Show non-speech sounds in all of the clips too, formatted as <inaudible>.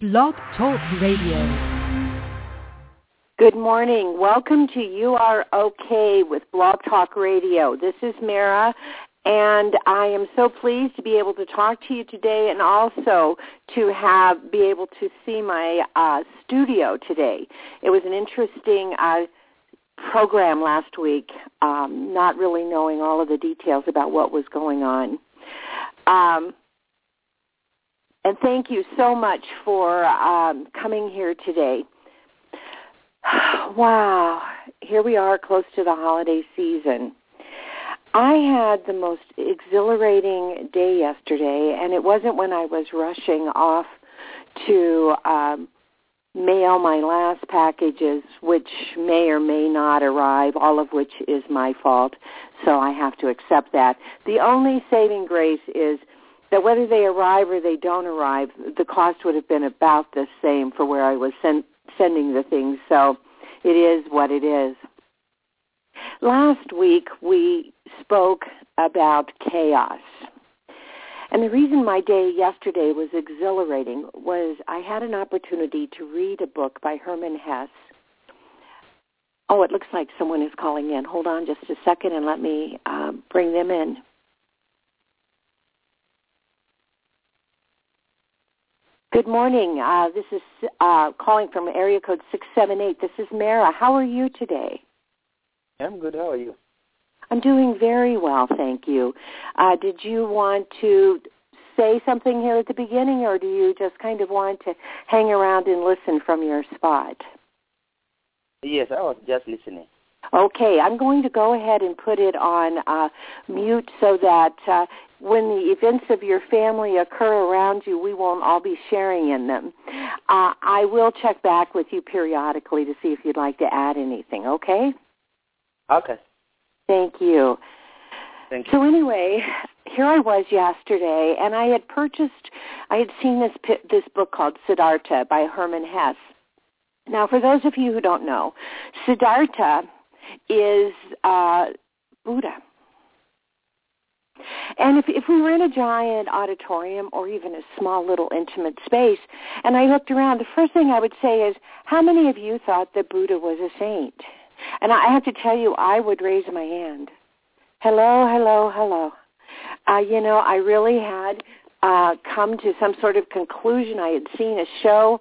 Blog Talk Radio. Good morning. Welcome to You Are Okay with Blog Talk Radio. This is Mara, and I am so pleased to be able to talk to you today and also to have be able to see my uh, studio today. It was an interesting uh, program last week, um, not really knowing all of the details about what was going on. Um, and thank you so much for um, coming here today. <sighs> wow, here we are close to the holiday season. I had the most exhilarating day yesterday, and it wasn't when I was rushing off to um, mail my last packages, which may or may not arrive, all of which is my fault, so I have to accept that. The only saving grace is that whether they arrive or they don't arrive, the cost would have been about the same for where I was send, sending the things. So it is what it is. Last week we spoke about chaos. And the reason my day yesterday was exhilarating was I had an opportunity to read a book by Hermann Hesse. Oh, it looks like someone is calling in. Hold on just a second and let me uh, bring them in. Good morning. Uh, this is uh, calling from area code 678. This is Mara. How are you today? I'm good. How are you? I'm doing very well, thank you. Uh, did you want to say something here at the beginning, or do you just kind of want to hang around and listen from your spot? Yes, I was just listening. Okay, I'm going to go ahead and put it on uh, mute so that uh, when the events of your family occur around you, we won't all be sharing in them. Uh, I will check back with you periodically to see if you'd like to add anything, okay? Okay. Thank you. Thank you. So anyway, here I was yesterday, and I had purchased, I had seen this this book called Siddhartha by Hermann Hesse. Now, for those of you who don't know, Siddhartha is uh, Buddha. And if, if we were in a giant auditorium or even a small little intimate space, and I looked around, the first thing I would say is, how many of you thought that Buddha was a saint? And I have to tell you, I would raise my hand. Hello, hello, hello. Uh, you know, I really had uh, come to some sort of conclusion. I had seen a show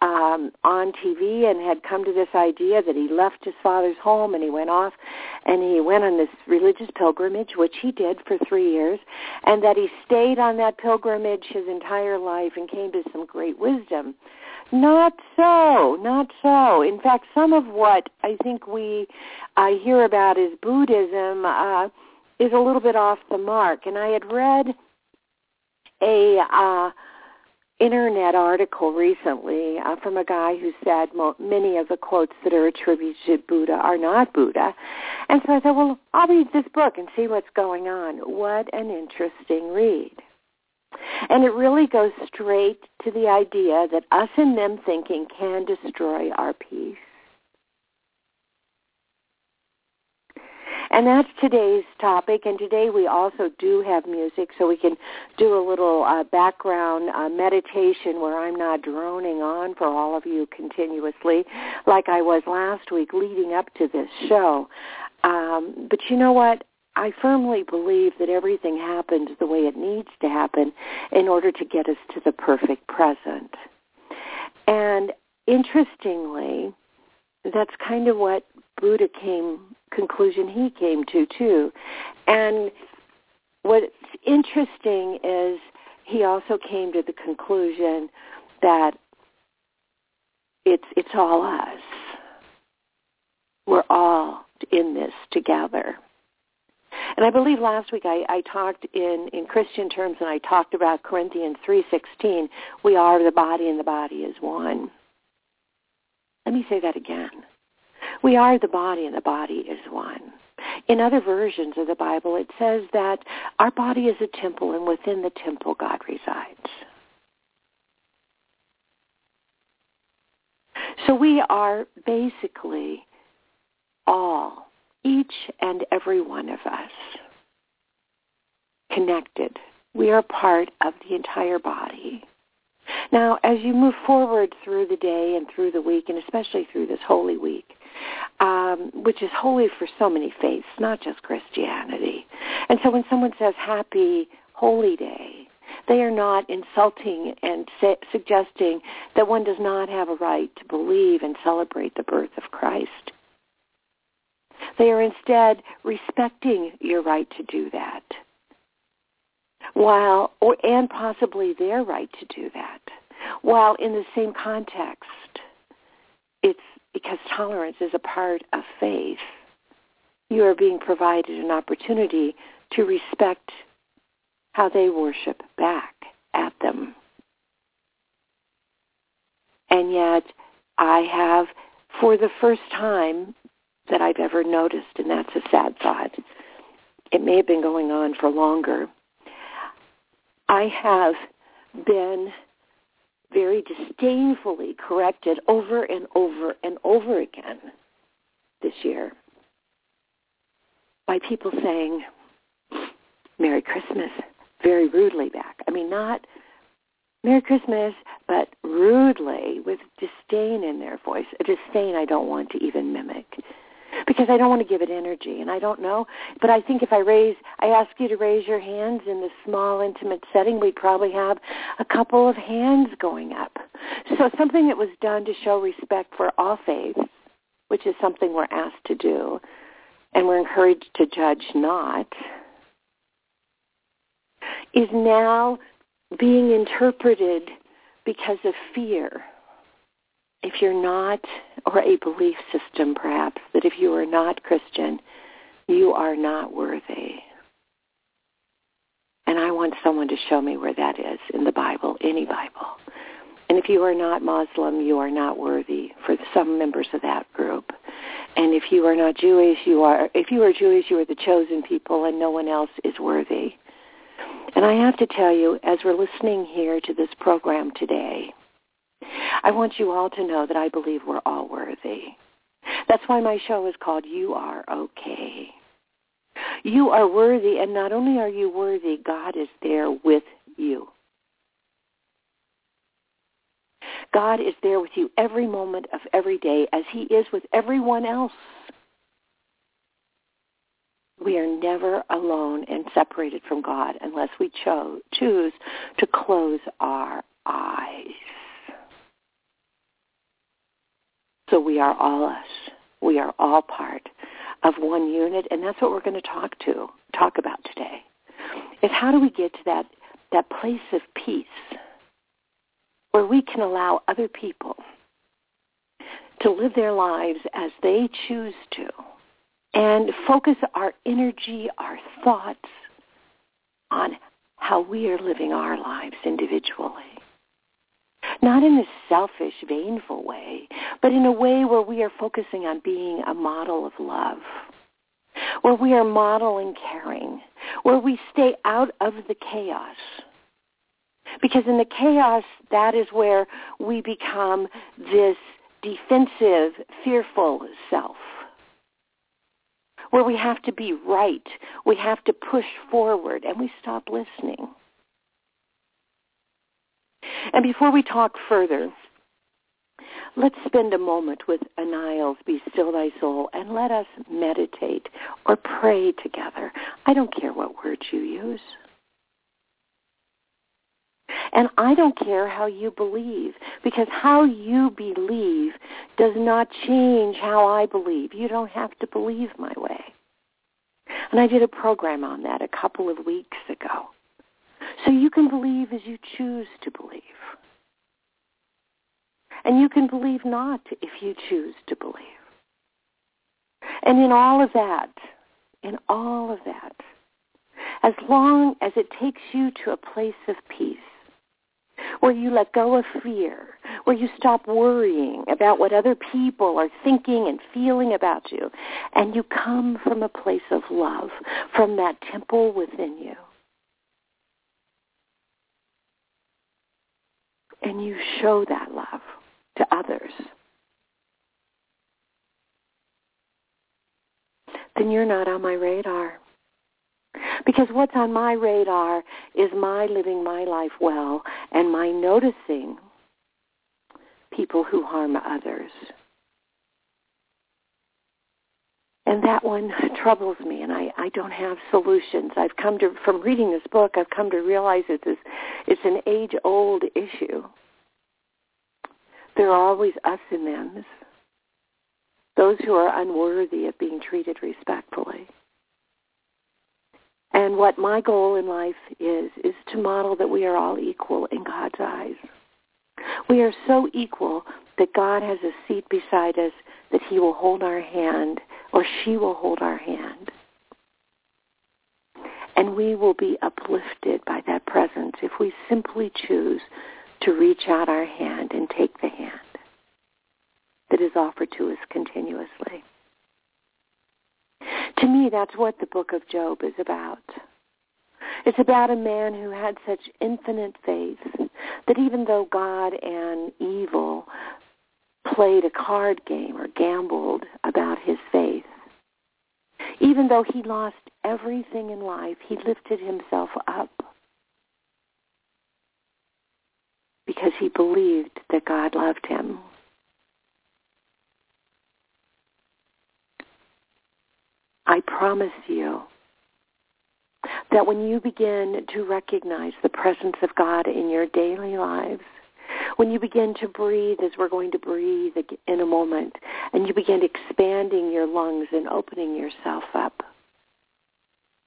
um, on TV and had come to this idea that he left his father's home and he went off and he went on this religious pilgrimage, which he did for three years, and that he stayed on that pilgrimage his entire life and came to some great wisdom. Not so, not so. In fact, some of what I think we uh, hear about is Buddhism uh, is a little bit off the mark. And I had read a uh, internet article recently uh, from a guy who said mo- many of the quotes that are attributed to Buddha are not Buddha. And so I thought, well, I'll read this book and see what's going on. What an interesting read. And it really goes straight to the idea that us and them thinking can destroy our peace. And that's today's topic. And today we also do have music, so we can do a little uh, background uh, meditation where I'm not droning on for all of you continuously like I was last week leading up to this show. Um, but you know what? I firmly believe that everything happens the way it needs to happen in order to get us to the perfect present. And interestingly, that's kind of what Buddha came conclusion he came to too. And what's interesting is he also came to the conclusion that it's it's all us. We're all in this together. And I believe last week I, I talked in, in Christian terms and I talked about Corinthians 3.16. We are the body and the body is one. Let me say that again. We are the body and the body is one. In other versions of the Bible, it says that our body is a temple and within the temple God resides. So we are basically all, each and every one of us, connected. We are part of the entire body. Now, as you move forward through the day and through the week, and especially through this Holy Week, um, which is holy for so many faiths, not just Christianity. And so when someone says Happy Holy Day, they are not insulting and suggesting that one does not have a right to believe and celebrate the birth of Christ. They are instead respecting your right to do that while or and possibly their right to do that while in the same context because tolerance is a part of faith. You are being provided an opportunity to respect how they worship back at them. And yet i have for the first time that i've ever noticed and that's a sad thought. It may have been going on for longer. I have been very disdainfully corrected over and over and over again this year by people saying, Merry Christmas, very rudely back. I mean, not Merry Christmas, but rudely with disdain in their voice, a disdain I don't want to even mimic because I don't want to give it energy and I don't know. But I think if I raise, I ask you to raise your hands in this small intimate setting, we'd probably have a couple of hands going up. So something that was done to show respect for all faiths, which is something we're asked to do, and we're encouraged to judge not, is now being interpreted because of fear if you're not, or a belief system perhaps, that if you are not Christian, you are not worthy. And I want someone to show me where that is in the Bible, any Bible. And if you are not Muslim, you are not worthy for some members of that group. And if you are not Jewish, you are if you are Jewish, you are the chosen people and no one else is worthy. And I have to tell you, as we're listening here to this program today, I want you all to know that I believe we're all worthy. That's why my show is called You Are Okay. You are worthy, and not only are you worthy, God is there with you. God is there with you every moment of every day as he is with everyone else. We are never alone and separated from God unless we cho- choose to close our eyes. So we are all us. We are all part of one unit, and that's what we're going to talk to, talk about today. Is how do we get to that that place of peace where we can allow other people to live their lives as they choose to and focus our energy, our thoughts on how we are living our lives individually not in a selfish, vainful way, but in a way where we are focusing on being a model of love, where we are modeling caring, where we stay out of the chaos. Because in the chaos, that is where we become this defensive, fearful self where we have to be right, we have to push forward, and we stop listening. And before we talk further, let's spend a moment with Anil's Be Still Thy Soul and let us meditate or pray together. I don't care what words you use. And I don't care how you believe, because how you believe does not change how I believe. You don't have to believe my way. And I did a program on that a couple of weeks ago. So you can believe as you choose to believe. And you can believe not if you choose to believe. And in all of that, in all of that, as long as it takes you to a place of peace, where you let go of fear, where you stop worrying about what other people are thinking and feeling about you, and you come from a place of love, from that temple within you. And you show that love to others, then you're not on my radar. Because what's on my radar is my living my life well and my noticing people who harm others. And that one troubles me, and I, I don't have solutions. I've come to, from reading this book, I've come to realize it's, this, it's an age-old issue. There are always us and them, those who are unworthy of being treated respectfully. And what my goal in life is, is to model that we are all equal in God's eyes. We are so equal that God has a seat beside us that he will hold our hand or she will hold our hand. And we will be uplifted by that presence if we simply choose to reach out our hand and take the hand that is offered to us continuously. To me, that's what the book of Job is about. It's about a man who had such infinite faith that even though God and evil played a card game or gambled about his even though he lost everything in life, he lifted himself up because he believed that God loved him. I promise you that when you begin to recognize the presence of God in your daily lives, when you begin to breathe as we're going to breathe in a moment, and you begin expanding your lungs and opening yourself up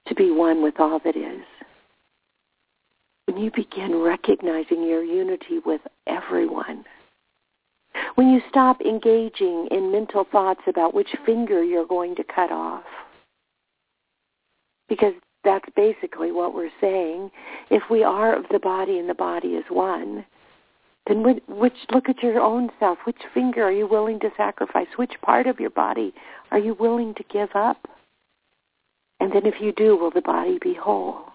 to be one with all that is, when you begin recognizing your unity with everyone, when you stop engaging in mental thoughts about which finger you're going to cut off, because that's basically what we're saying. If we are of the body and the body is one, then which, which look at your own self. Which finger are you willing to sacrifice? Which part of your body are you willing to give up? And then if you do, will the body be whole?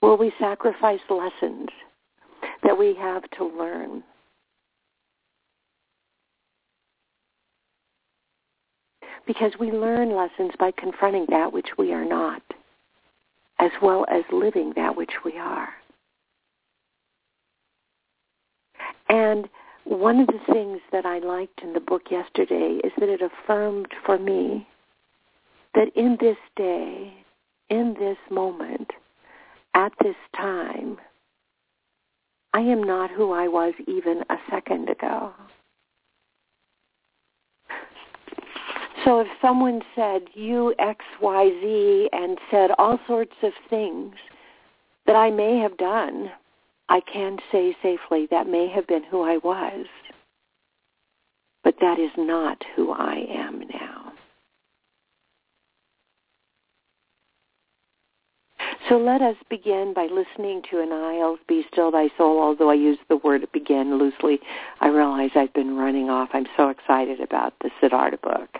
Will we sacrifice lessons that we have to learn? Because we learn lessons by confronting that which we are not, as well as living that which we are. And one of the things that I liked in the book yesterday is that it affirmed for me that in this day, in this moment, at this time, I am not who I was even a second ago. So if someone said you X, Y, Z and said all sorts of things that I may have done I can say safely that may have been who I was, but that is not who I am now. So let us begin by listening to an I'll Be Still Thy Soul, although I use the word begin loosely. I realize I've been running off. I'm so excited about the Siddhartha book.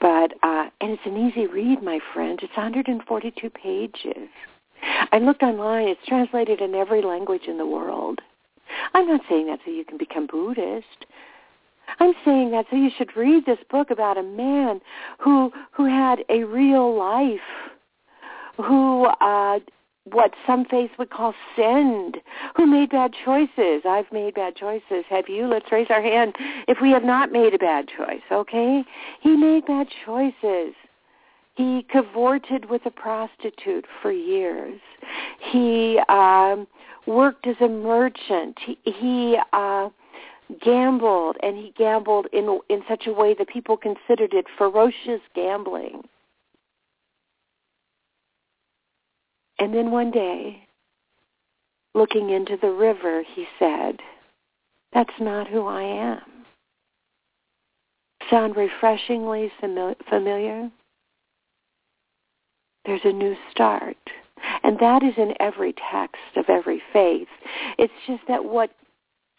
But, uh, and it's an easy read, my friend. It's 142 pages. I looked online. It's translated in every language in the world. I'm not saying that so you can become Buddhist. I'm saying that so you should read this book about a man who who had a real life, who uh what some faiths would call sinned, who made bad choices. I've made bad choices. Have you? Let's raise our hand if we have not made a bad choice, okay? He made bad choices. He cavorted with a prostitute for years. He um, worked as a merchant. He, he uh, gambled, and he gambled in in such a way that people considered it ferocious gambling. And then one day, looking into the river, he said, "That's not who I am." Sound refreshingly familiar? There's a new start. And that is in every text of every faith. It's just that what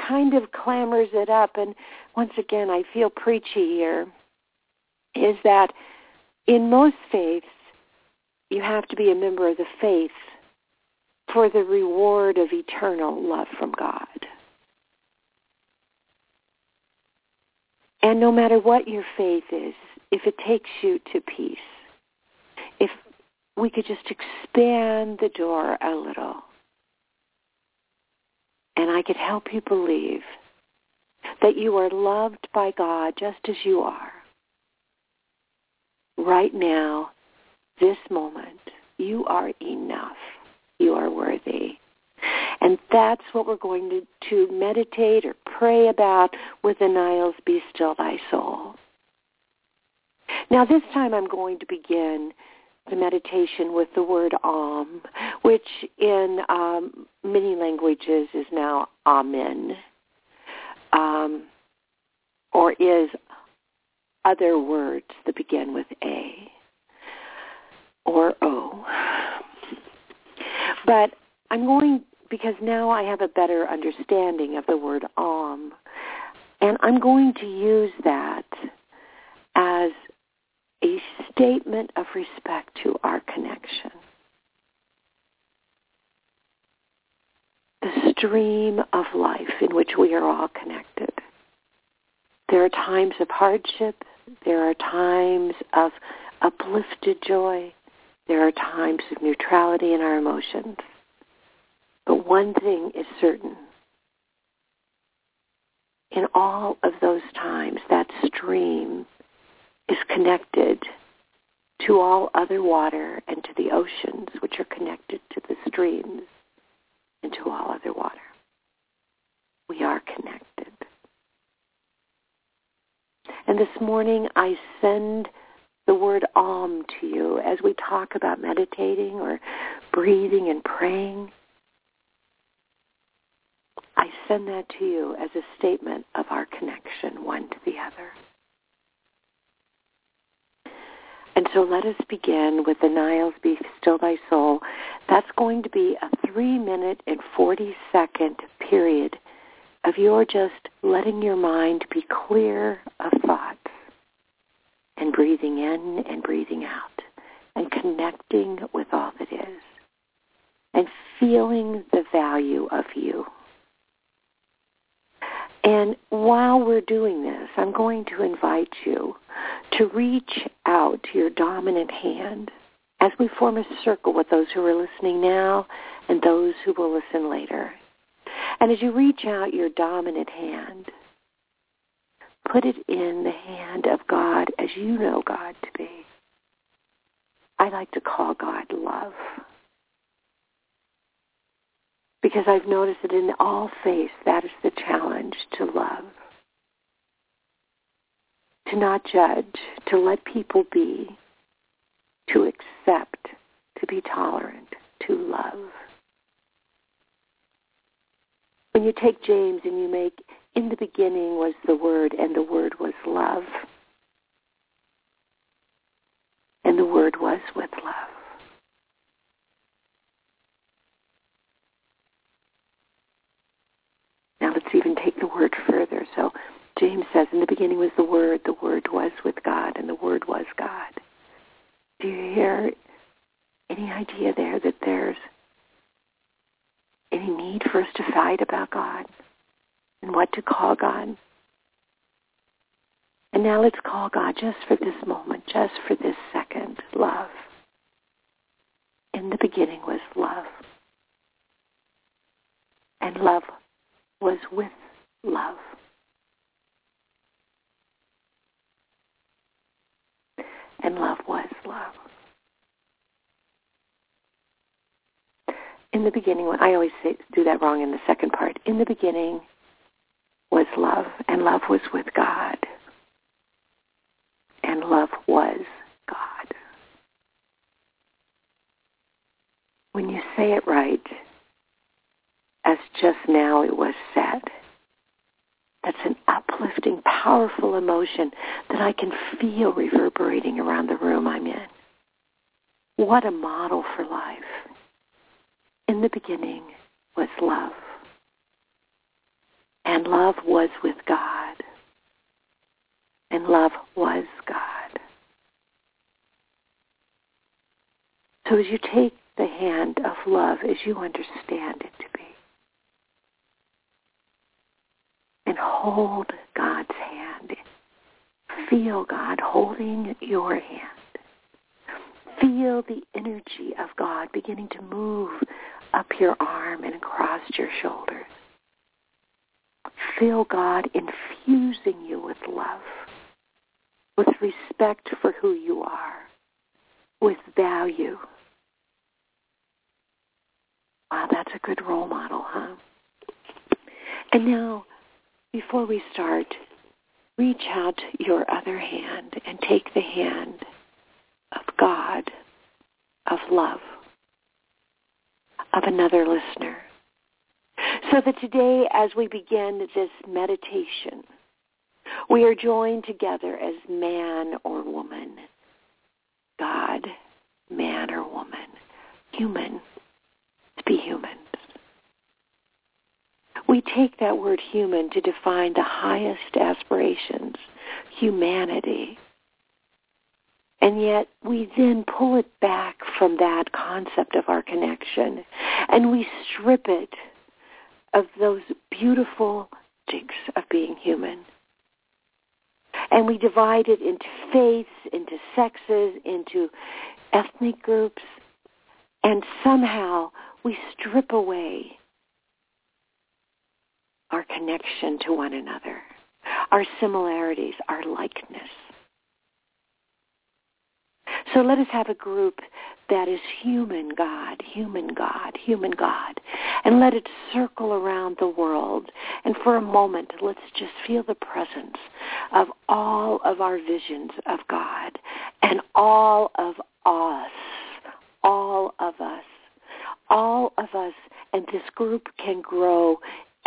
kind of clambers it up, and once again, I feel preachy here, is that in most faiths, you have to be a member of the faith for the reward of eternal love from God. And no matter what your faith is, if it takes you to peace, we could just expand the door a little. And I could help you believe that you are loved by God just as you are. Right now, this moment, you are enough. You are worthy. And that's what we're going to, to meditate or pray about with the Niles Be Still Thy Soul. Now this time I'm going to begin the meditation with the word Om, which in um, many languages is now Amen, um, or is other words that begin with A or O. But I'm going, because now I have a better understanding of the word Om, and I'm going to use that as a statement of respect to our connection. The stream of life in which we are all connected. There are times of hardship. There are times of uplifted joy. There are times of neutrality in our emotions. But one thing is certain. In all of those times, that stream is connected to all other water and to the oceans, which are connected to the streams and to all other water. We are connected. And this morning I send the word Om to you as we talk about meditating or breathing and praying. I send that to you as a statement of our connection one to the other. And so let us begin with the Niles Be Still Thy Soul. That's going to be a three minute and 40 second period of your just letting your mind be clear of thoughts and breathing in and breathing out and connecting with all that is and feeling the value of you. And while we're doing this, I'm going to invite you to reach out to your dominant hand as we form a circle with those who are listening now and those who will listen later. And as you reach out your dominant hand, put it in the hand of God as you know God to be. I like to call God love. Because I've noticed that in all faiths, that is the challenge to love to not judge, to let people be, to accept, to be tolerant, to love. When you take James and you make, in the beginning was the Word, and the Word was love, and the Word was with love. Now let's even take the word further. So James says, in the beginning was the Word, the Word was with God, and the Word was God. Do you hear any idea there that there's any need for us to fight about God and what to call God? And now let's call God just for this moment, just for this second, love. In the beginning was love. And love was with love. and love was love. In the beginning, I always say, do that wrong in the second part. In the beginning was love, and love was with God, and love was God. When you say it right, as just now it was said, that's an uplifting, powerful emotion that I can feel reverberating around the room I'm in. What a model for life. In the beginning was love. And love was with God. And love was God. So as you take the hand of love as you understand it to be, and hold God's hand. Feel God holding your hand. Feel the energy of God beginning to move up your arm and across your shoulders. Feel God infusing you with love, with respect for who you are, with value. Wow, that's a good role model, huh? And now, before we start, reach out your other hand and take the hand of God, of love, of another listener. So that today, as we begin this meditation, we are joined together as man or woman, God, man or woman, human, to be humans. We take that word human to define the highest aspirations, humanity. And yet we then pull it back from that concept of our connection and we strip it of those beautiful things of being human. And we divide it into faiths, into sexes, into ethnic groups, and somehow we strip away our connection to one another, our similarities, our likeness. So let us have a group that is human God, human God, human God. And let it circle around the world. And for a moment, let's just feel the presence of all of our visions of God and all of us, all of us, all of us. And this group can grow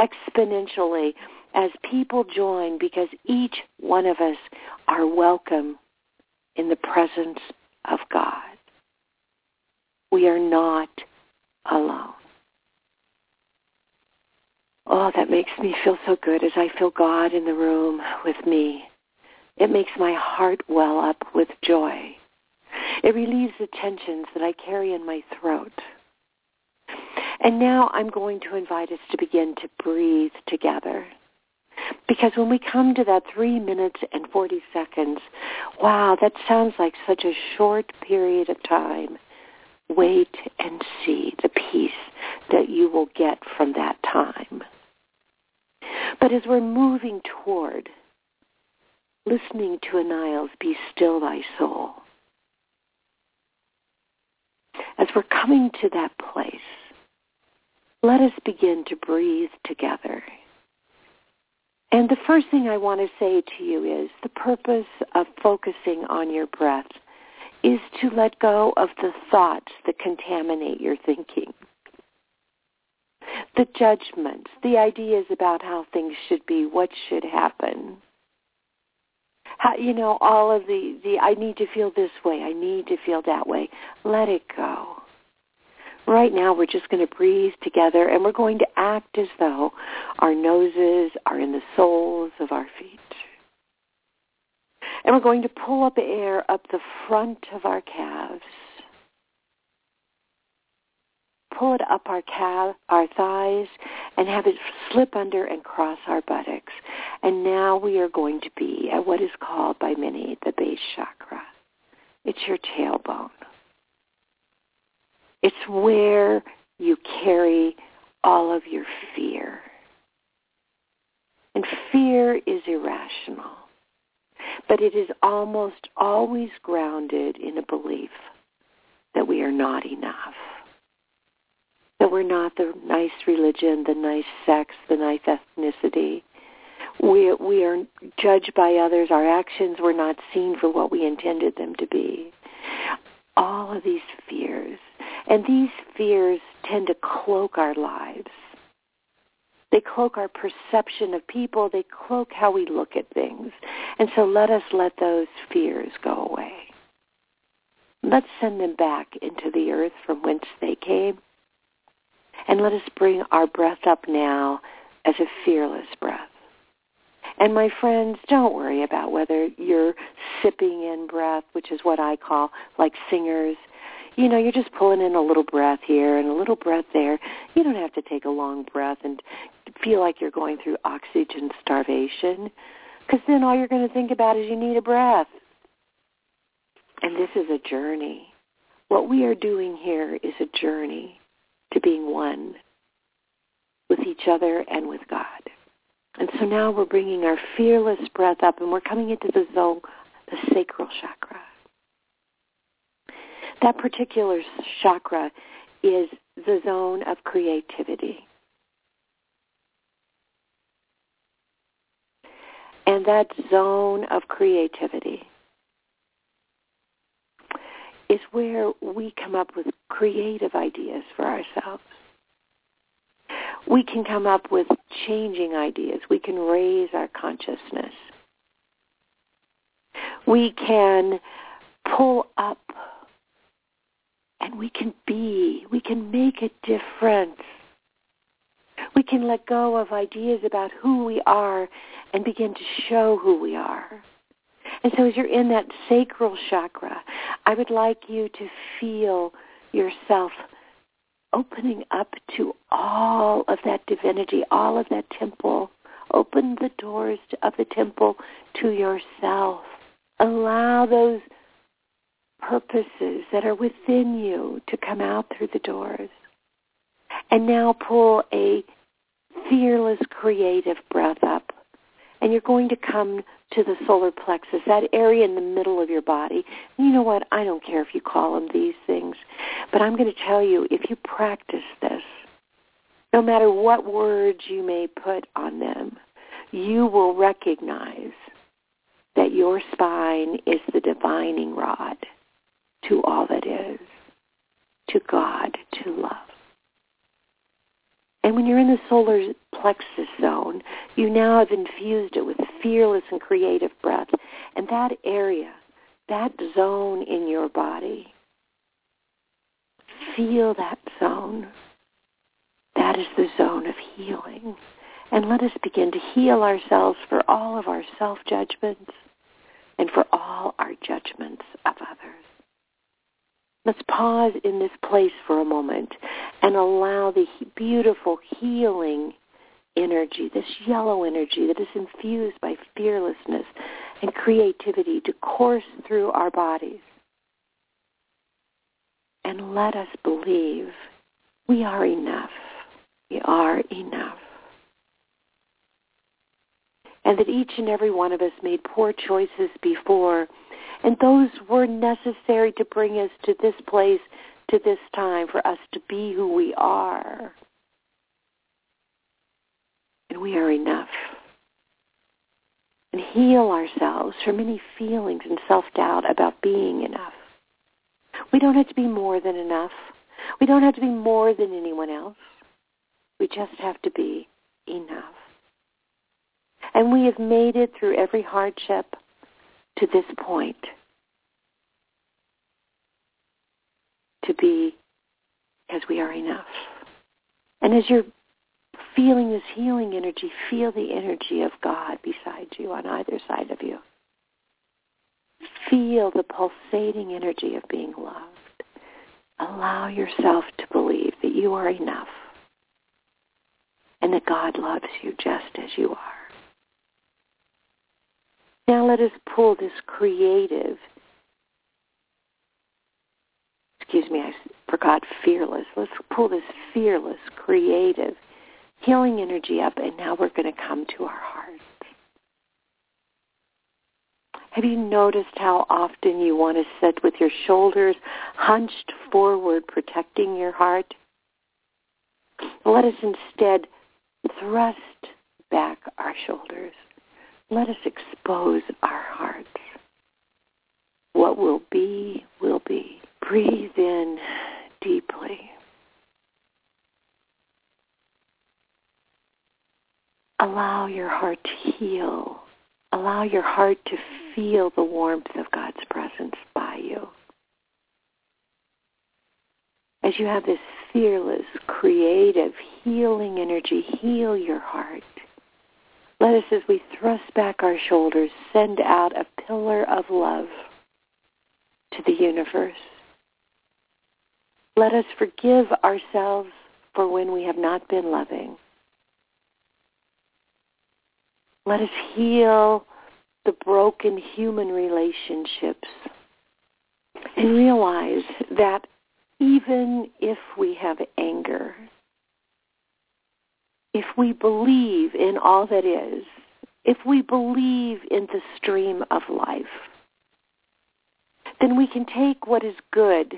exponentially as people join because each one of us are welcome in the presence of God. We are not alone. Oh, that makes me feel so good as I feel God in the room with me. It makes my heart well up with joy. It relieves the tensions that I carry in my throat. And now I'm going to invite us to begin to breathe together. Because when we come to that 3 minutes and 40 seconds, wow, that sounds like such a short period of time. Wait and see the peace that you will get from that time. But as we're moving toward listening to Anil's Be Still Thy Soul, as we're coming to that place, let us begin to breathe together. And the first thing I want to say to you is the purpose of focusing on your breath is to let go of the thoughts that contaminate your thinking. The judgments, the ideas about how things should be, what should happen. How, you know, all of the, the, I need to feel this way, I need to feel that way. Let it go. Right now we're just going to breathe together and we're going to act as though our noses are in the soles of our feet. And we're going to pull up air up the front of our calves. Pull it up our calf, our thighs, and have it slip under and cross our buttocks. And now we are going to be at what is called by many the base chakra. It's your tailbone. It's where you carry all of your fear. And fear is irrational. But it is almost always grounded in a belief that we are not enough. That we're not the nice religion, the nice sex, the nice ethnicity. We, we are judged by others. Our actions were not seen for what we intended them to be. All of these fears and these fears tend to cloak our lives. They cloak our perception of people. They cloak how we look at things. And so let us let those fears go away. Let's send them back into the earth from whence they came. And let us bring our breath up now as a fearless breath. And my friends, don't worry about whether you're sipping in breath, which is what I call like singers you know, you're just pulling in a little breath here and a little breath there. You don't have to take a long breath and feel like you're going through oxygen starvation because then all you're going to think about is you need a breath. And this is a journey. What we are doing here is a journey to being one with each other and with God. And so now we're bringing our fearless breath up and we're coming into the zone, the sacral chakra. That particular chakra is the zone of creativity. And that zone of creativity is where we come up with creative ideas for ourselves. We can come up with changing ideas. We can raise our consciousness. We can pull up and we can be. We can make a difference. We can let go of ideas about who we are and begin to show who we are. And so as you're in that sacral chakra, I would like you to feel yourself opening up to all of that divinity, all of that temple. Open the doors of the temple to yourself. Allow those purposes that are within you to come out through the doors. And now pull a fearless creative breath up. And you're going to come to the solar plexus, that area in the middle of your body. And you know what? I don't care if you call them these things. But I'm going to tell you, if you practice this, no matter what words you may put on them, you will recognize that your spine is the divining rod to all that is, to God, to love. And when you're in the solar plexus zone, you now have infused it with fearless and creative breath. And that area, that zone in your body, feel that zone. That is the zone of healing. And let us begin to heal ourselves for all of our self-judgments and for all our judgments of others. Let's pause in this place for a moment and allow the beautiful healing energy, this yellow energy that is infused by fearlessness and creativity to course through our bodies. And let us believe we are enough. We are enough. And that each and every one of us made poor choices before and those were necessary to bring us to this place, to this time, for us to be who we are. And we are enough. And heal ourselves from any feelings and self-doubt about being enough. We don't have to be more than enough. We don't have to be more than anyone else. We just have to be enough. And we have made it through every hardship to this point. To be as we are enough. And as you're feeling this healing energy, feel the energy of God beside you on either side of you. Feel the pulsating energy of being loved. Allow yourself to believe that you are enough and that God loves you just as you are. Now let us pull this creative, excuse me, I forgot fearless. Let's pull this fearless, creative, healing energy up, and now we're going to come to our hearts. Have you noticed how often you want to sit with your shoulders hunched forward, protecting your heart? Let us instead thrust back our shoulders let us expose our hearts. What will be, will be. Breathe in deeply. Allow your heart to heal. Allow your heart to feel the warmth of God's presence by you. As you have this fearless, creative, healing energy, heal your heart. Let us, as we thrust back our shoulders, send out a pillar of love to the universe. Let us forgive ourselves for when we have not been loving. Let us heal the broken human relationships And realize that even if we have anger, if we believe in all that is, if we believe in the stream of life, then we can take what is good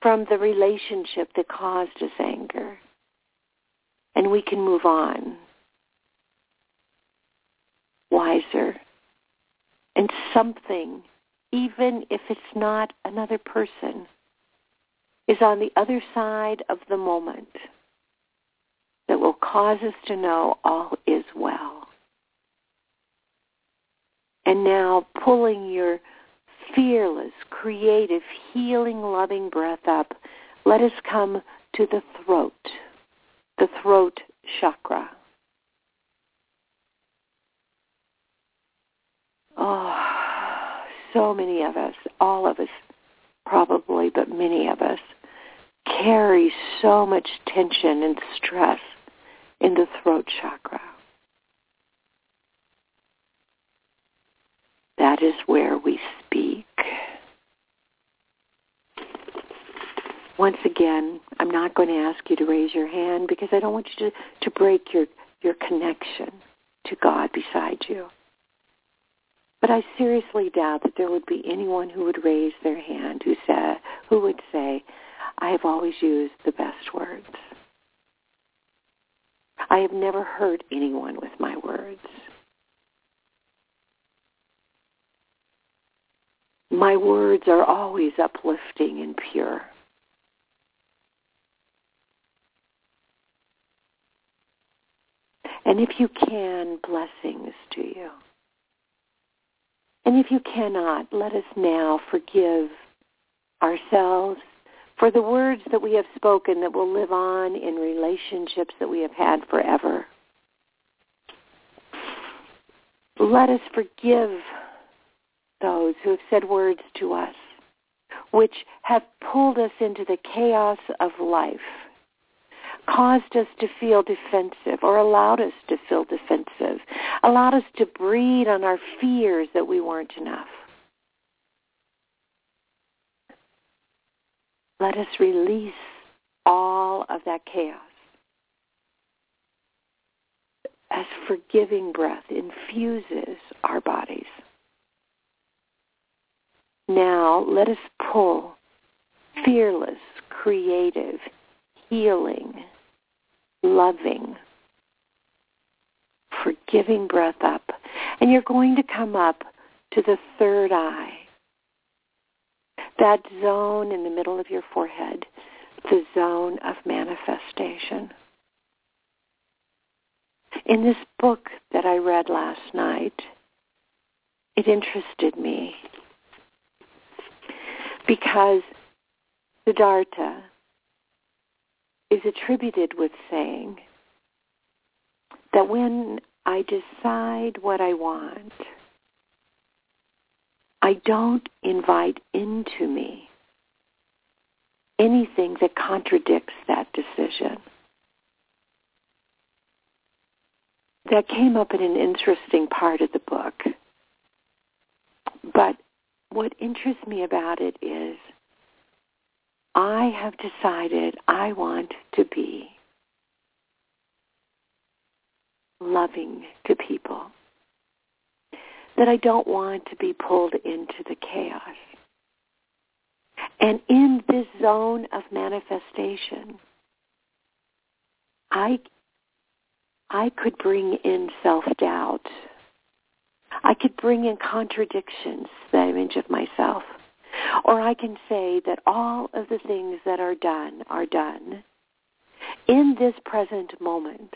from the relationship that caused us anger and we can move on wiser. And something, even if it's not another person, is on the other side of the moment will cause us to know all is well. And now pulling your fearless, creative, healing, loving breath up, let us come to the throat, the throat chakra. Oh, so many of us, all of us probably, but many of us, carry so much tension and stress in the throat chakra. That is where we speak. Once again, I'm not going to ask you to raise your hand because I don't want you to, to break your, your connection to God beside you. But I seriously doubt that there would be anyone who would raise their hand who said, who would say, I have always used the best words. I have never hurt anyone with my words. My words are always uplifting and pure. And if you can, blessings to you. And if you cannot, let us now forgive ourselves for the words that we have spoken that will live on in relationships that we have had forever. Let us forgive those who have said words to us which have pulled us into the chaos of life caused us to feel defensive or allowed us to feel defensive, allowed us to breed on our fears that we weren't enough. Let us release all of that chaos as forgiving breath infuses our bodies. Now let us pull fearless, creative, healing, loving, forgiving breath up. And you're going to come up to the third eye, that zone in the middle of your forehead, the zone of manifestation. In this book that I read last night, it interested me because Siddhartha is attributed with saying that when I decide what I want, I don't invite into me anything that contradicts that decision. That came up in an interesting part of the book. But what interests me about it is I have decided I want to be loving to people. That I don't want to be pulled into the chaos. And in this zone of manifestation, I, I could bring in self-doubt. I could bring in contradictions, the image of myself. Or I can say that all of the things that are done are done. In this present moment,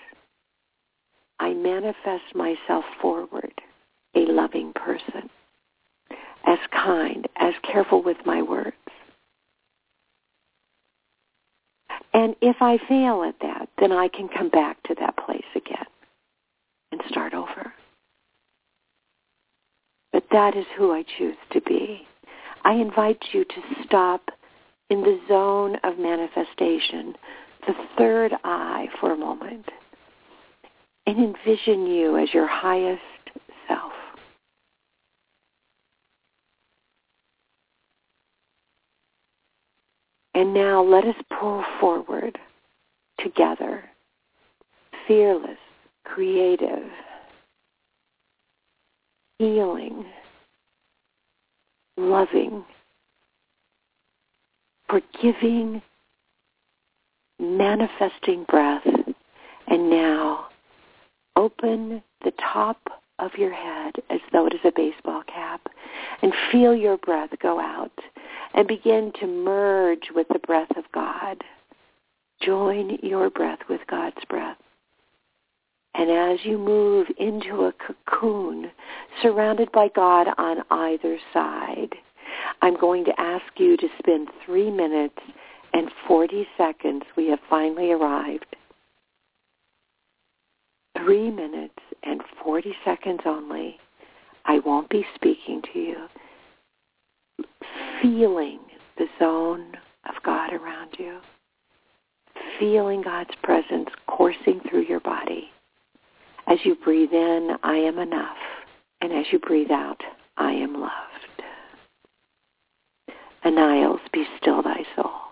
I manifest myself forward, a loving person, as kind, as careful with my words. And if I fail at that, then I can come back to that place again and start over. But that is who I choose to be. I invite you to stop in the zone of manifestation, the third eye for a moment, and envision you as your highest self. And now let us pull forward together, fearless, creative, healing, loving, forgiving, manifesting breath. And now open the top of your head as though it is a baseball cap and feel your breath go out and begin to merge with the breath of God. Join your breath with God's breath. And as you move into a cocoon surrounded by God on either side, I'm going to ask you to spend three minutes and 40 seconds. We have finally arrived. Three minutes and 40 seconds only. I won't be speaking to you. Feeling the zone of God around you. Feeling God's presence coursing through your body. As you breathe in, I am enough. And as you breathe out, I am loved. Aniles, be still thy soul.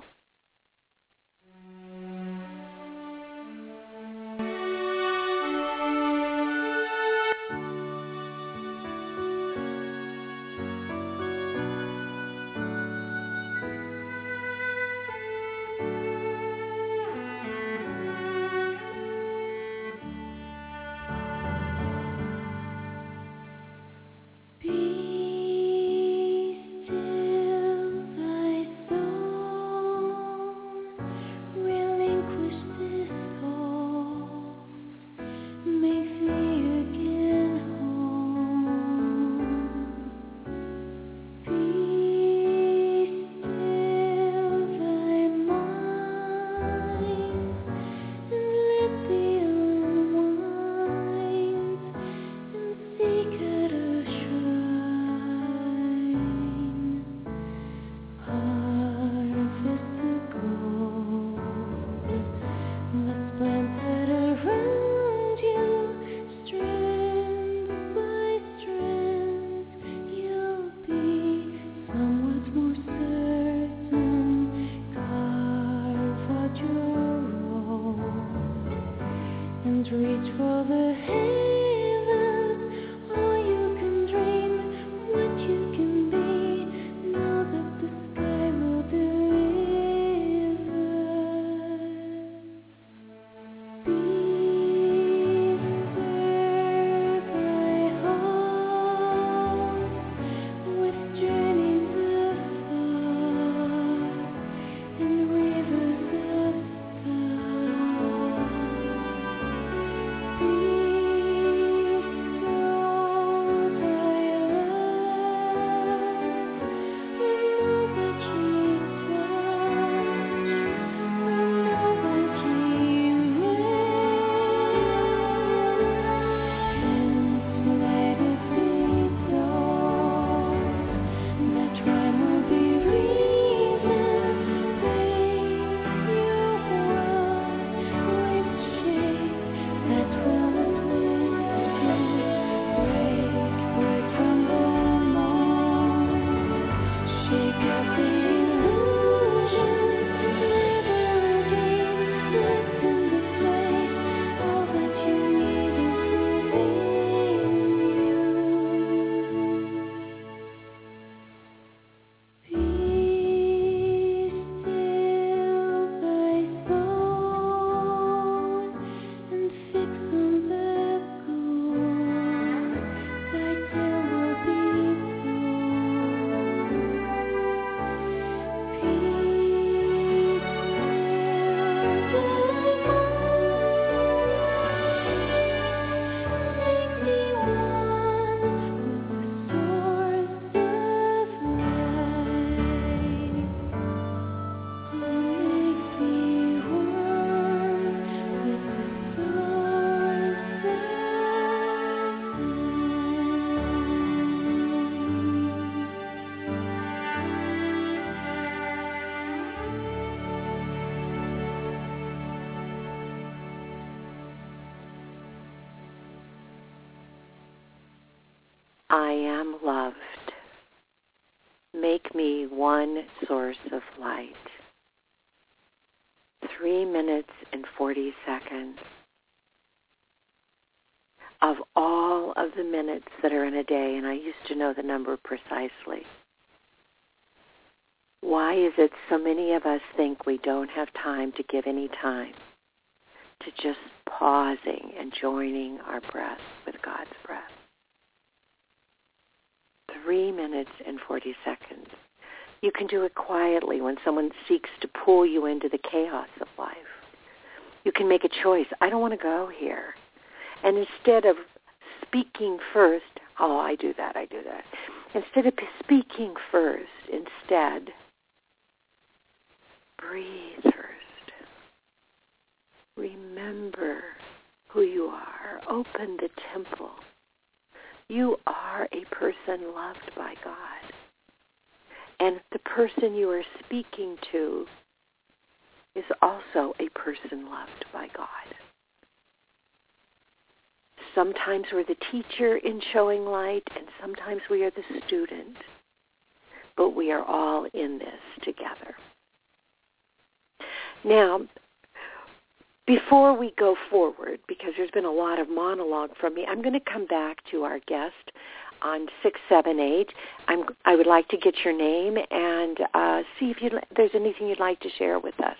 I am loved. Make me one source of light. three minutes and 40 seconds of all of the minutes that are in a day, and I used to know the number precisely. Why is it so many of us think we don't have time to give any time to just pausing and joining our breath with God's breath? Three minutes and 40 seconds. You can do it quietly when someone seeks to pull you into the chaos of life. You can make a choice. I don't want to go here. And instead of speaking first, oh, I do that, I do that. Instead of speaking first, instead, breathe first. Remember who you are. Open the temple. You are a person loved by God. And the person you are speaking to is also a person loved by God. Sometimes we're the teacher in showing light, and sometimes we are the student. But we are all in this together. Now, before we go forward, because there's been a lot of monologue from me, I'm going to come back to our guest on 678. I'm, I would like to get your name and uh, see if you there's anything you'd like to share with us.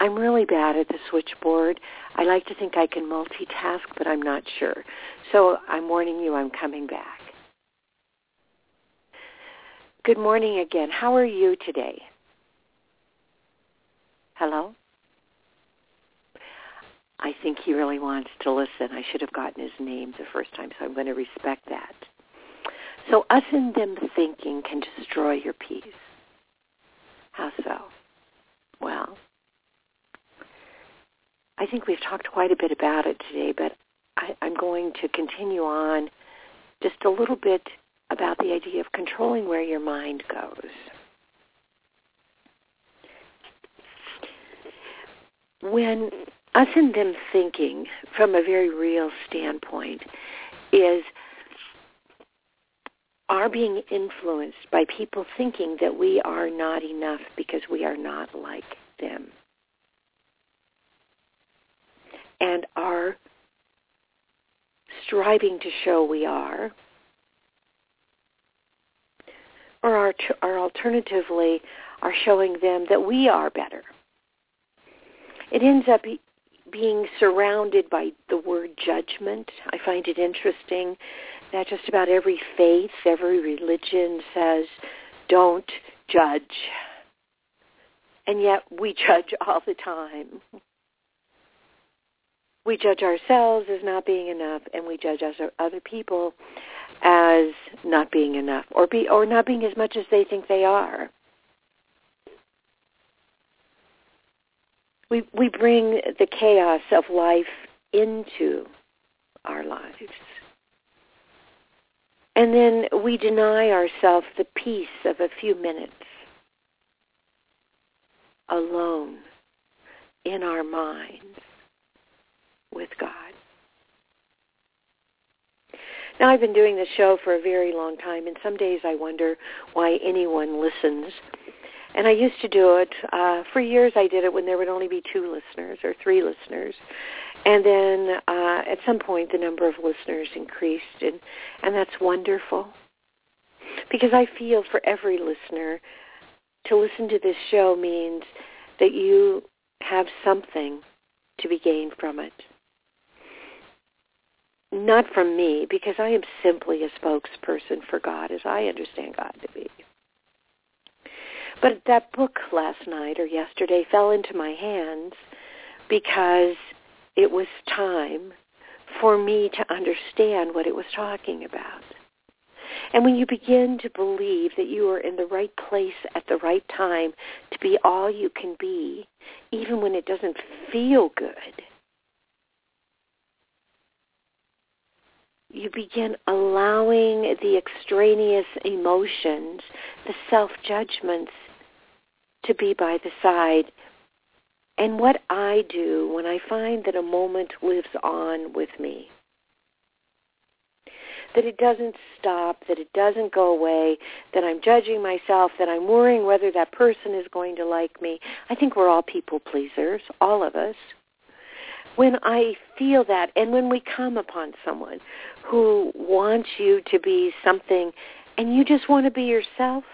I'm really bad at the switchboard. I like to think I can multitask, but I'm not sure. So I'm warning you I'm coming back. Good morning again. How are you today? Hello? I think he really wants to listen. I should have gotten his name the first time, so I'm going to respect that. So us and them thinking can destroy your peace. How so? Well, I think we've talked quite a bit about it today, but I, I'm going to continue on just a little bit about the idea of controlling where your mind goes. When us and them thinking from a very real standpoint is are being influenced by people thinking that we are not enough because we are not like them. And are striving to show we are, or are, are alternatively are showing them that we are better. It ends up being surrounded by the word judgment. I find it interesting that just about every faith, every religion says, don't judge. And yet we <laughs> judge all the time. We judge ourselves as not being enough, and we judge other people as not being enough, or be or not being as much as they think they are. We we bring the chaos of life into our lives. And then we deny ourselves the peace of a few minutes alone in our minds with God. Now, I've been doing this show for a very long time, and some days I wonder why anyone listens. And I used to do it. Uh, for years I did it when there would only be two listeners or three listeners. And then uh, at some point the number of listeners increased, and, and that's wonderful. Because I feel for every listener, to listen to this show means that you have something to be gained from it. Not from me, because I am simply a spokesperson for God as I understand God to be. But that book last night or yesterday fell into my hands because it was time for me to understand what it was talking about. And when you begin to believe that you are in the right place at the right time to be all you can be, even when it doesn't feel good, you begin allowing the extraneous emotions, the self-judgments to be by the side and what I do when I find that a moment lives on with me. that it doesn't stop, that it doesn't go away, that I'm judging myself, that I'm worrying whether that person is going to like me. I think we're all people pleasers, all of us. When I feel that and when we come upon someone who wants you to be something and you just want to be yourself,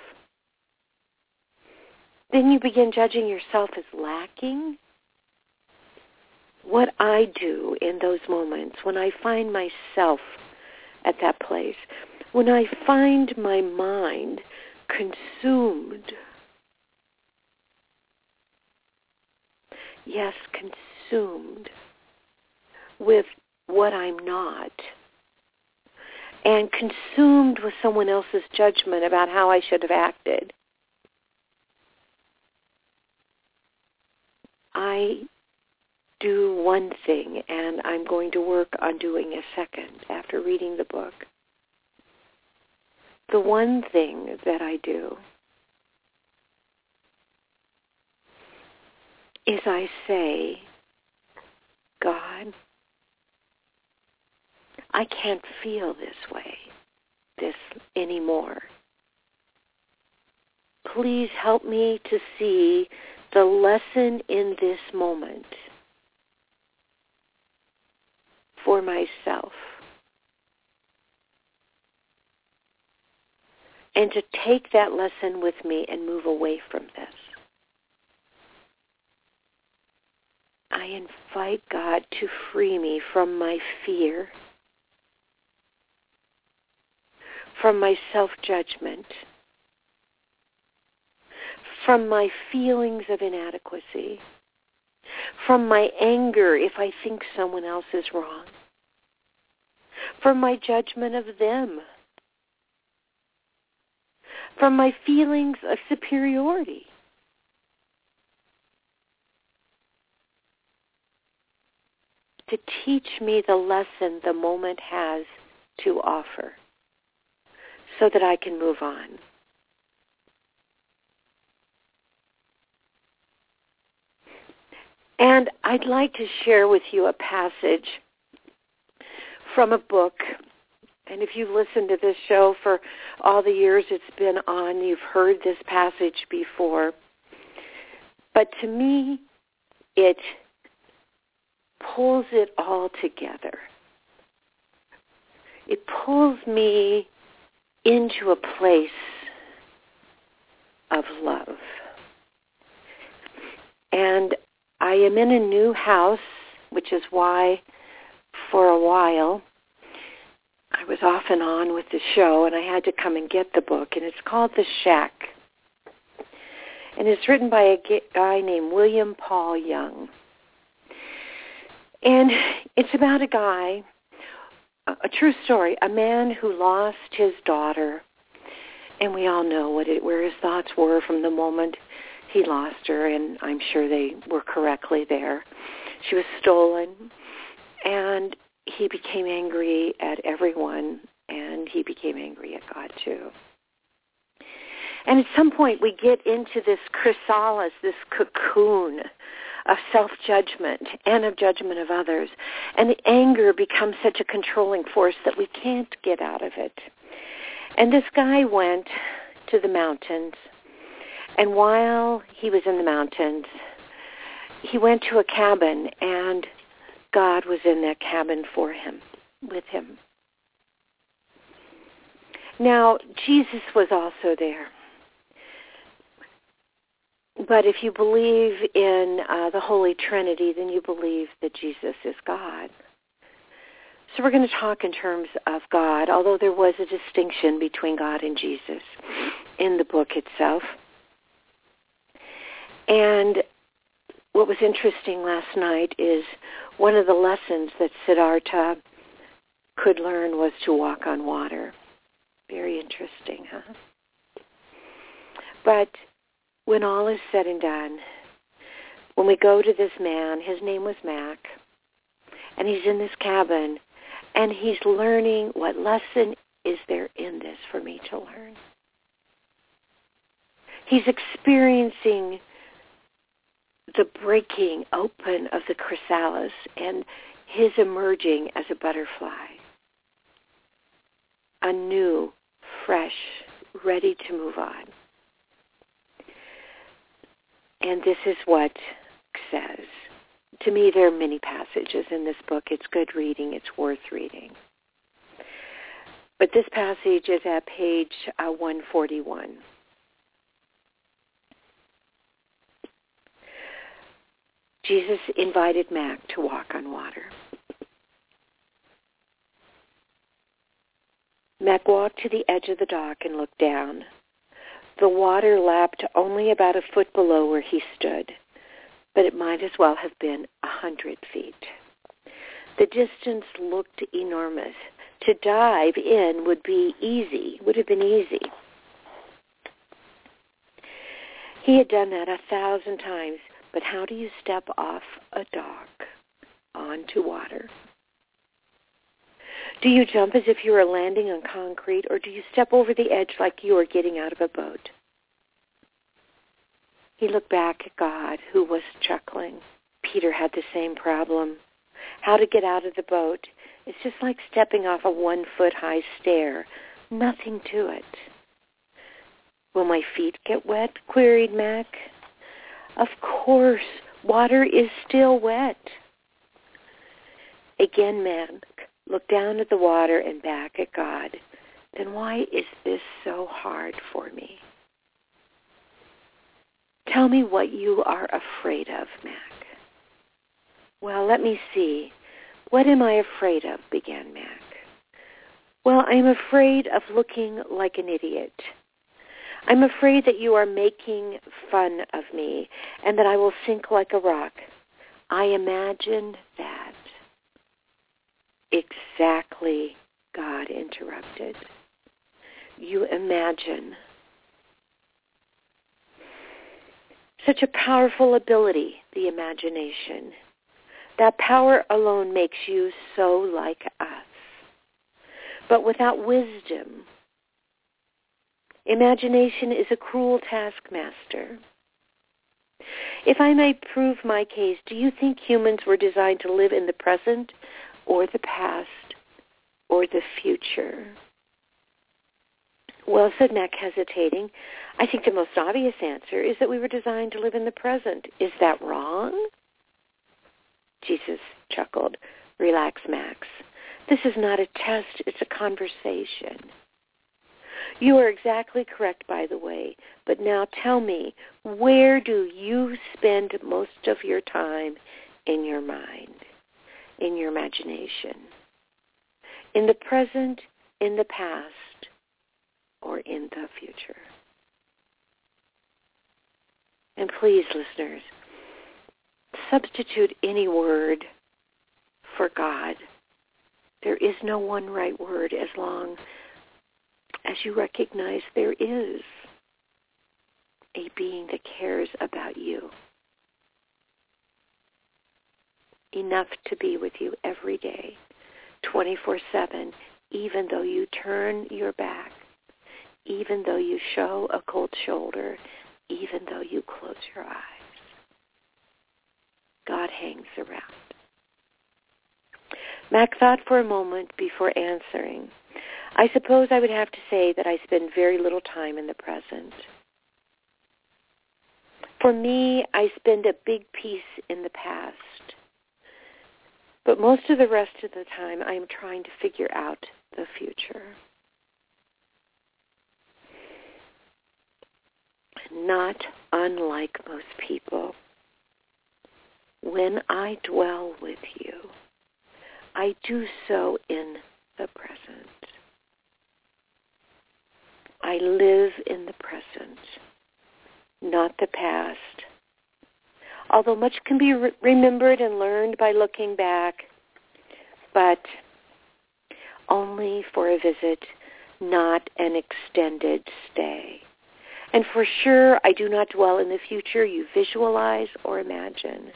then you begin judging yourself as lacking. What I do in those moments, when I find myself at that place, when I find my mind consumed, yes, consumed with what I'm not, and consumed with someone else's judgment about how I should have acted, I do one thing and I'm going to work on doing a second after reading the book. The one thing that I do is I say, God, I can't feel this way, this anymore. Please help me to see the lesson in this moment for myself. And to take that lesson with me and move away from this. I invite God to free me from my fear, from my self-judgment, from my feelings of inadequacy, from my anger if I think someone else is wrong, from my judgment of them, from my feelings of superiority. To teach me the lesson the moment has to offer so that I can move on. And I'd like to share with you a passage from a book. And if you've listened to this show for all the years it's been on, you've heard this passage before. But to me, it pulls it all together. It pulls me into a place of love. And I am in a new house, which is why for a while I was off and on with the show and I had to come and get the book and it's called The Shack. And it's written by a guy named William Paul Young. And it's about a guy, a true story, a man who lost his daughter. And we all know what it, where his thoughts were from the moment he lost her, and I'm sure they were correctly there. She was stolen, and he became angry at everyone, and he became angry at God too. And at some point we get into this chrysalis, this cocoon of self-judgment and of judgment of others. And the anger becomes such a controlling force that we can't get out of it. And this guy went to the mountains and while he was in the mountains, he went to a cabin and God was in that cabin for him, with him. Now, Jesus was also there. But if you believe in uh, the Holy Trinity, then you believe that Jesus is God. So we're going to talk in terms of God, although there was a distinction between God and Jesus in the book itself. And what was interesting last night is one of the lessons that Siddhartha could learn was to walk on water. Very interesting, huh? But when all is said and done, when we go to this man, his name was Mac, and he's in this cabin, and he's learning what lesson is there in this for me to learn. He's experiencing the breaking open of the chrysalis and his emerging as a butterfly. a new, fresh, ready to move on. And this is what says. To me, there are many passages in this book. It's good reading. It's worth reading. But this passage is at page uh, 141. Jesus invited Mac to walk on water. Mac walked to the edge of the dock and looked down. The water lapped only about a foot below where he stood, but it might as well have been a hundred feet. The distance looked enormous. To dive in would be easy, would have been easy. He had done that a thousand times, but how do you step off a dock onto water? Do you jump as if you were landing on concrete, or do you step over the edge like you are getting out of a boat? He looked back at God, who was chuckling. Peter had the same problem. How to get out of the boat. It's just like stepping off a one-foot-high stair. Nothing to it. Will my feet get wet? queried Mac. Of course, water is still wet. Again, Mac look down at the water and back at God, then why is this so hard for me? Tell me what you are afraid of, Mac. Well, let me see. What am I afraid of? began Mac. Well, I'm afraid of looking like an idiot. I'm afraid that you are making fun of me and that I will sink like a rock. I imagine that exactly God interrupted. You imagine. Such a powerful ability, the imagination. That power alone makes you so like us. But without wisdom, imagination is a cruel taskmaster. If I may prove my case, do you think humans were designed to live in the present or the past or the future? Well, said Mac, hesitating, I think the most obvious answer is that we were designed to live in the present. Is that wrong? Jesus chuckled. Relax, Max. This is not a test. It's a conversation. You are exactly correct, by the way. But now tell me, where do you spend most of your time in your mind? in your imagination. In the present, in the past, or in the future. And please, listeners, substitute any word for God. There is no one right word as long as you recognize there is a being that cares about you. enough to be with you every day, 24-7, even though you turn your back, even though you show a cold shoulder, even though you close your eyes. God hangs around. Mac thought for a moment before answering. I suppose I would have to say that I spend very little time in the present. For me, I spend a big piece in the past. But most of the rest of the time, I am trying to figure out the future. Not unlike most people, when I dwell with you, I do so in the present. I live in the present, not the past although much can be re- remembered and learned by looking back, but only for a visit, not an extended stay. And for sure, I do not dwell in the future you visualize or imagine.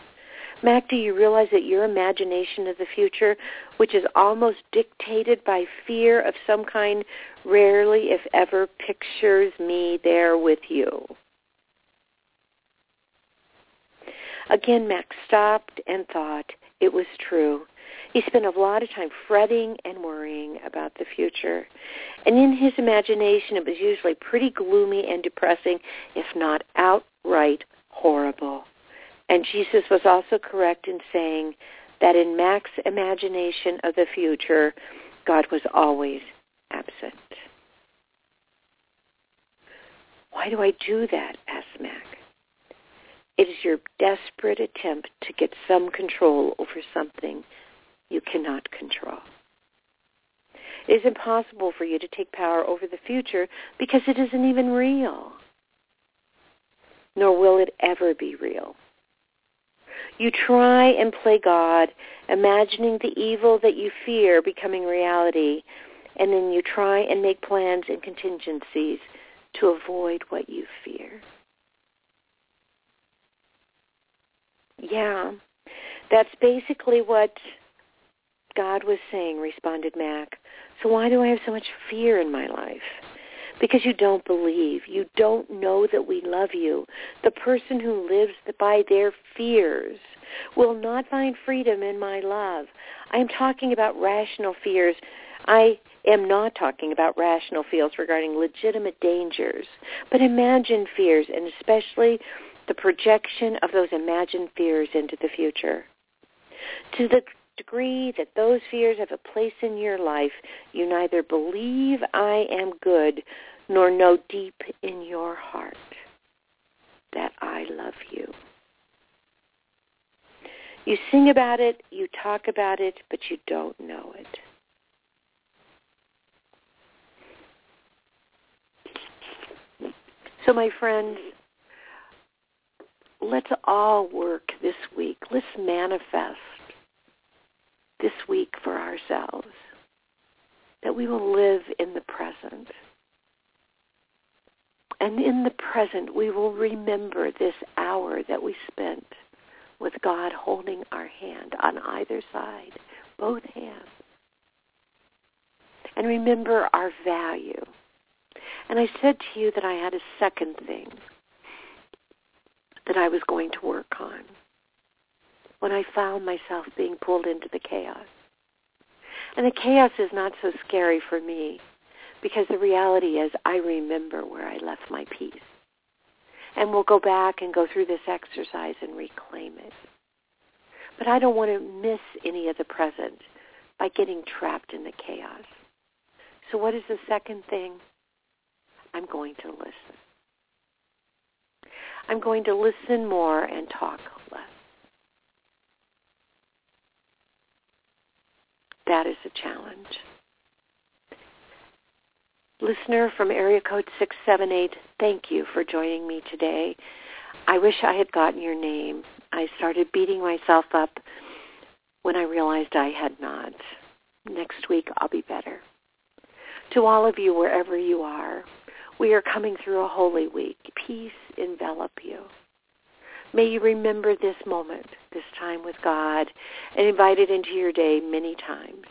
Mac, do you realize that your imagination of the future, which is almost dictated by fear of some kind, rarely, if ever, pictures me there with you? Again, Mac stopped and thought. It was true. He spent a lot of time fretting and worrying about the future. And in his imagination, it was usually pretty gloomy and depressing, if not outright horrible. And Jesus was also correct in saying that in Mac's imagination of the future, God was always absent. Why do I do that? asked Mac. It is your desperate attempt to get some control over something you cannot control. It is impossible for you to take power over the future because it isn't even real. Nor will it ever be real. You try and play God, imagining the evil that you fear becoming reality, and then you try and make plans and contingencies to avoid what you fear. Yeah, that's basically what God was saying, responded Mac. So why do I have so much fear in my life? Because you don't believe. You don't know that we love you. The person who lives by their fears will not find freedom in my love. I am talking about rational fears. I am not talking about rational fears regarding legitimate dangers, but imagined fears, and especially the projection of those imagined fears into the future. To the degree that those fears have a place in your life, you neither believe I am good nor know deep in your heart that I love you. You sing about it, you talk about it, but you don't know it. So my friends, let's all work this week. Let's manifest this week for ourselves that we will live in the present. And in the present, we will remember this hour that we spent with God holding our hand on either side, both hands. And remember our value. And I said to you that I had a second thing that I was going to work on when I found myself being pulled into the chaos. And the chaos is not so scary for me because the reality is I remember where I left my peace. And we'll go back and go through this exercise and reclaim it. But I don't want to miss any of the present by getting trapped in the chaos. So what is the second thing? I'm going to listen. I'm going to listen more and talk less. That is a challenge. Listener from area code 678, thank you for joining me today. I wish I had gotten your name. I started beating myself up when I realized I had not. Next week I'll be better. To all of you, wherever you are, we are coming through a holy week. Peace envelop you. May you remember this moment, this time with God, and invite it into your day many times.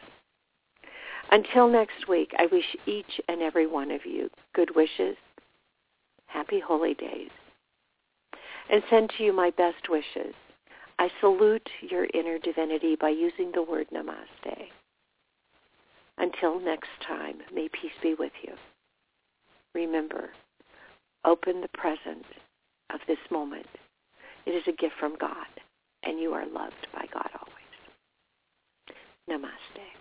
Until next week, I wish each and every one of you good wishes, happy holy days, and send to you my best wishes. I salute your inner divinity by using the word namaste. Until next time, may peace be with you. Remember, open the present of this moment. It is a gift from God, and you are loved by God always. Namaste.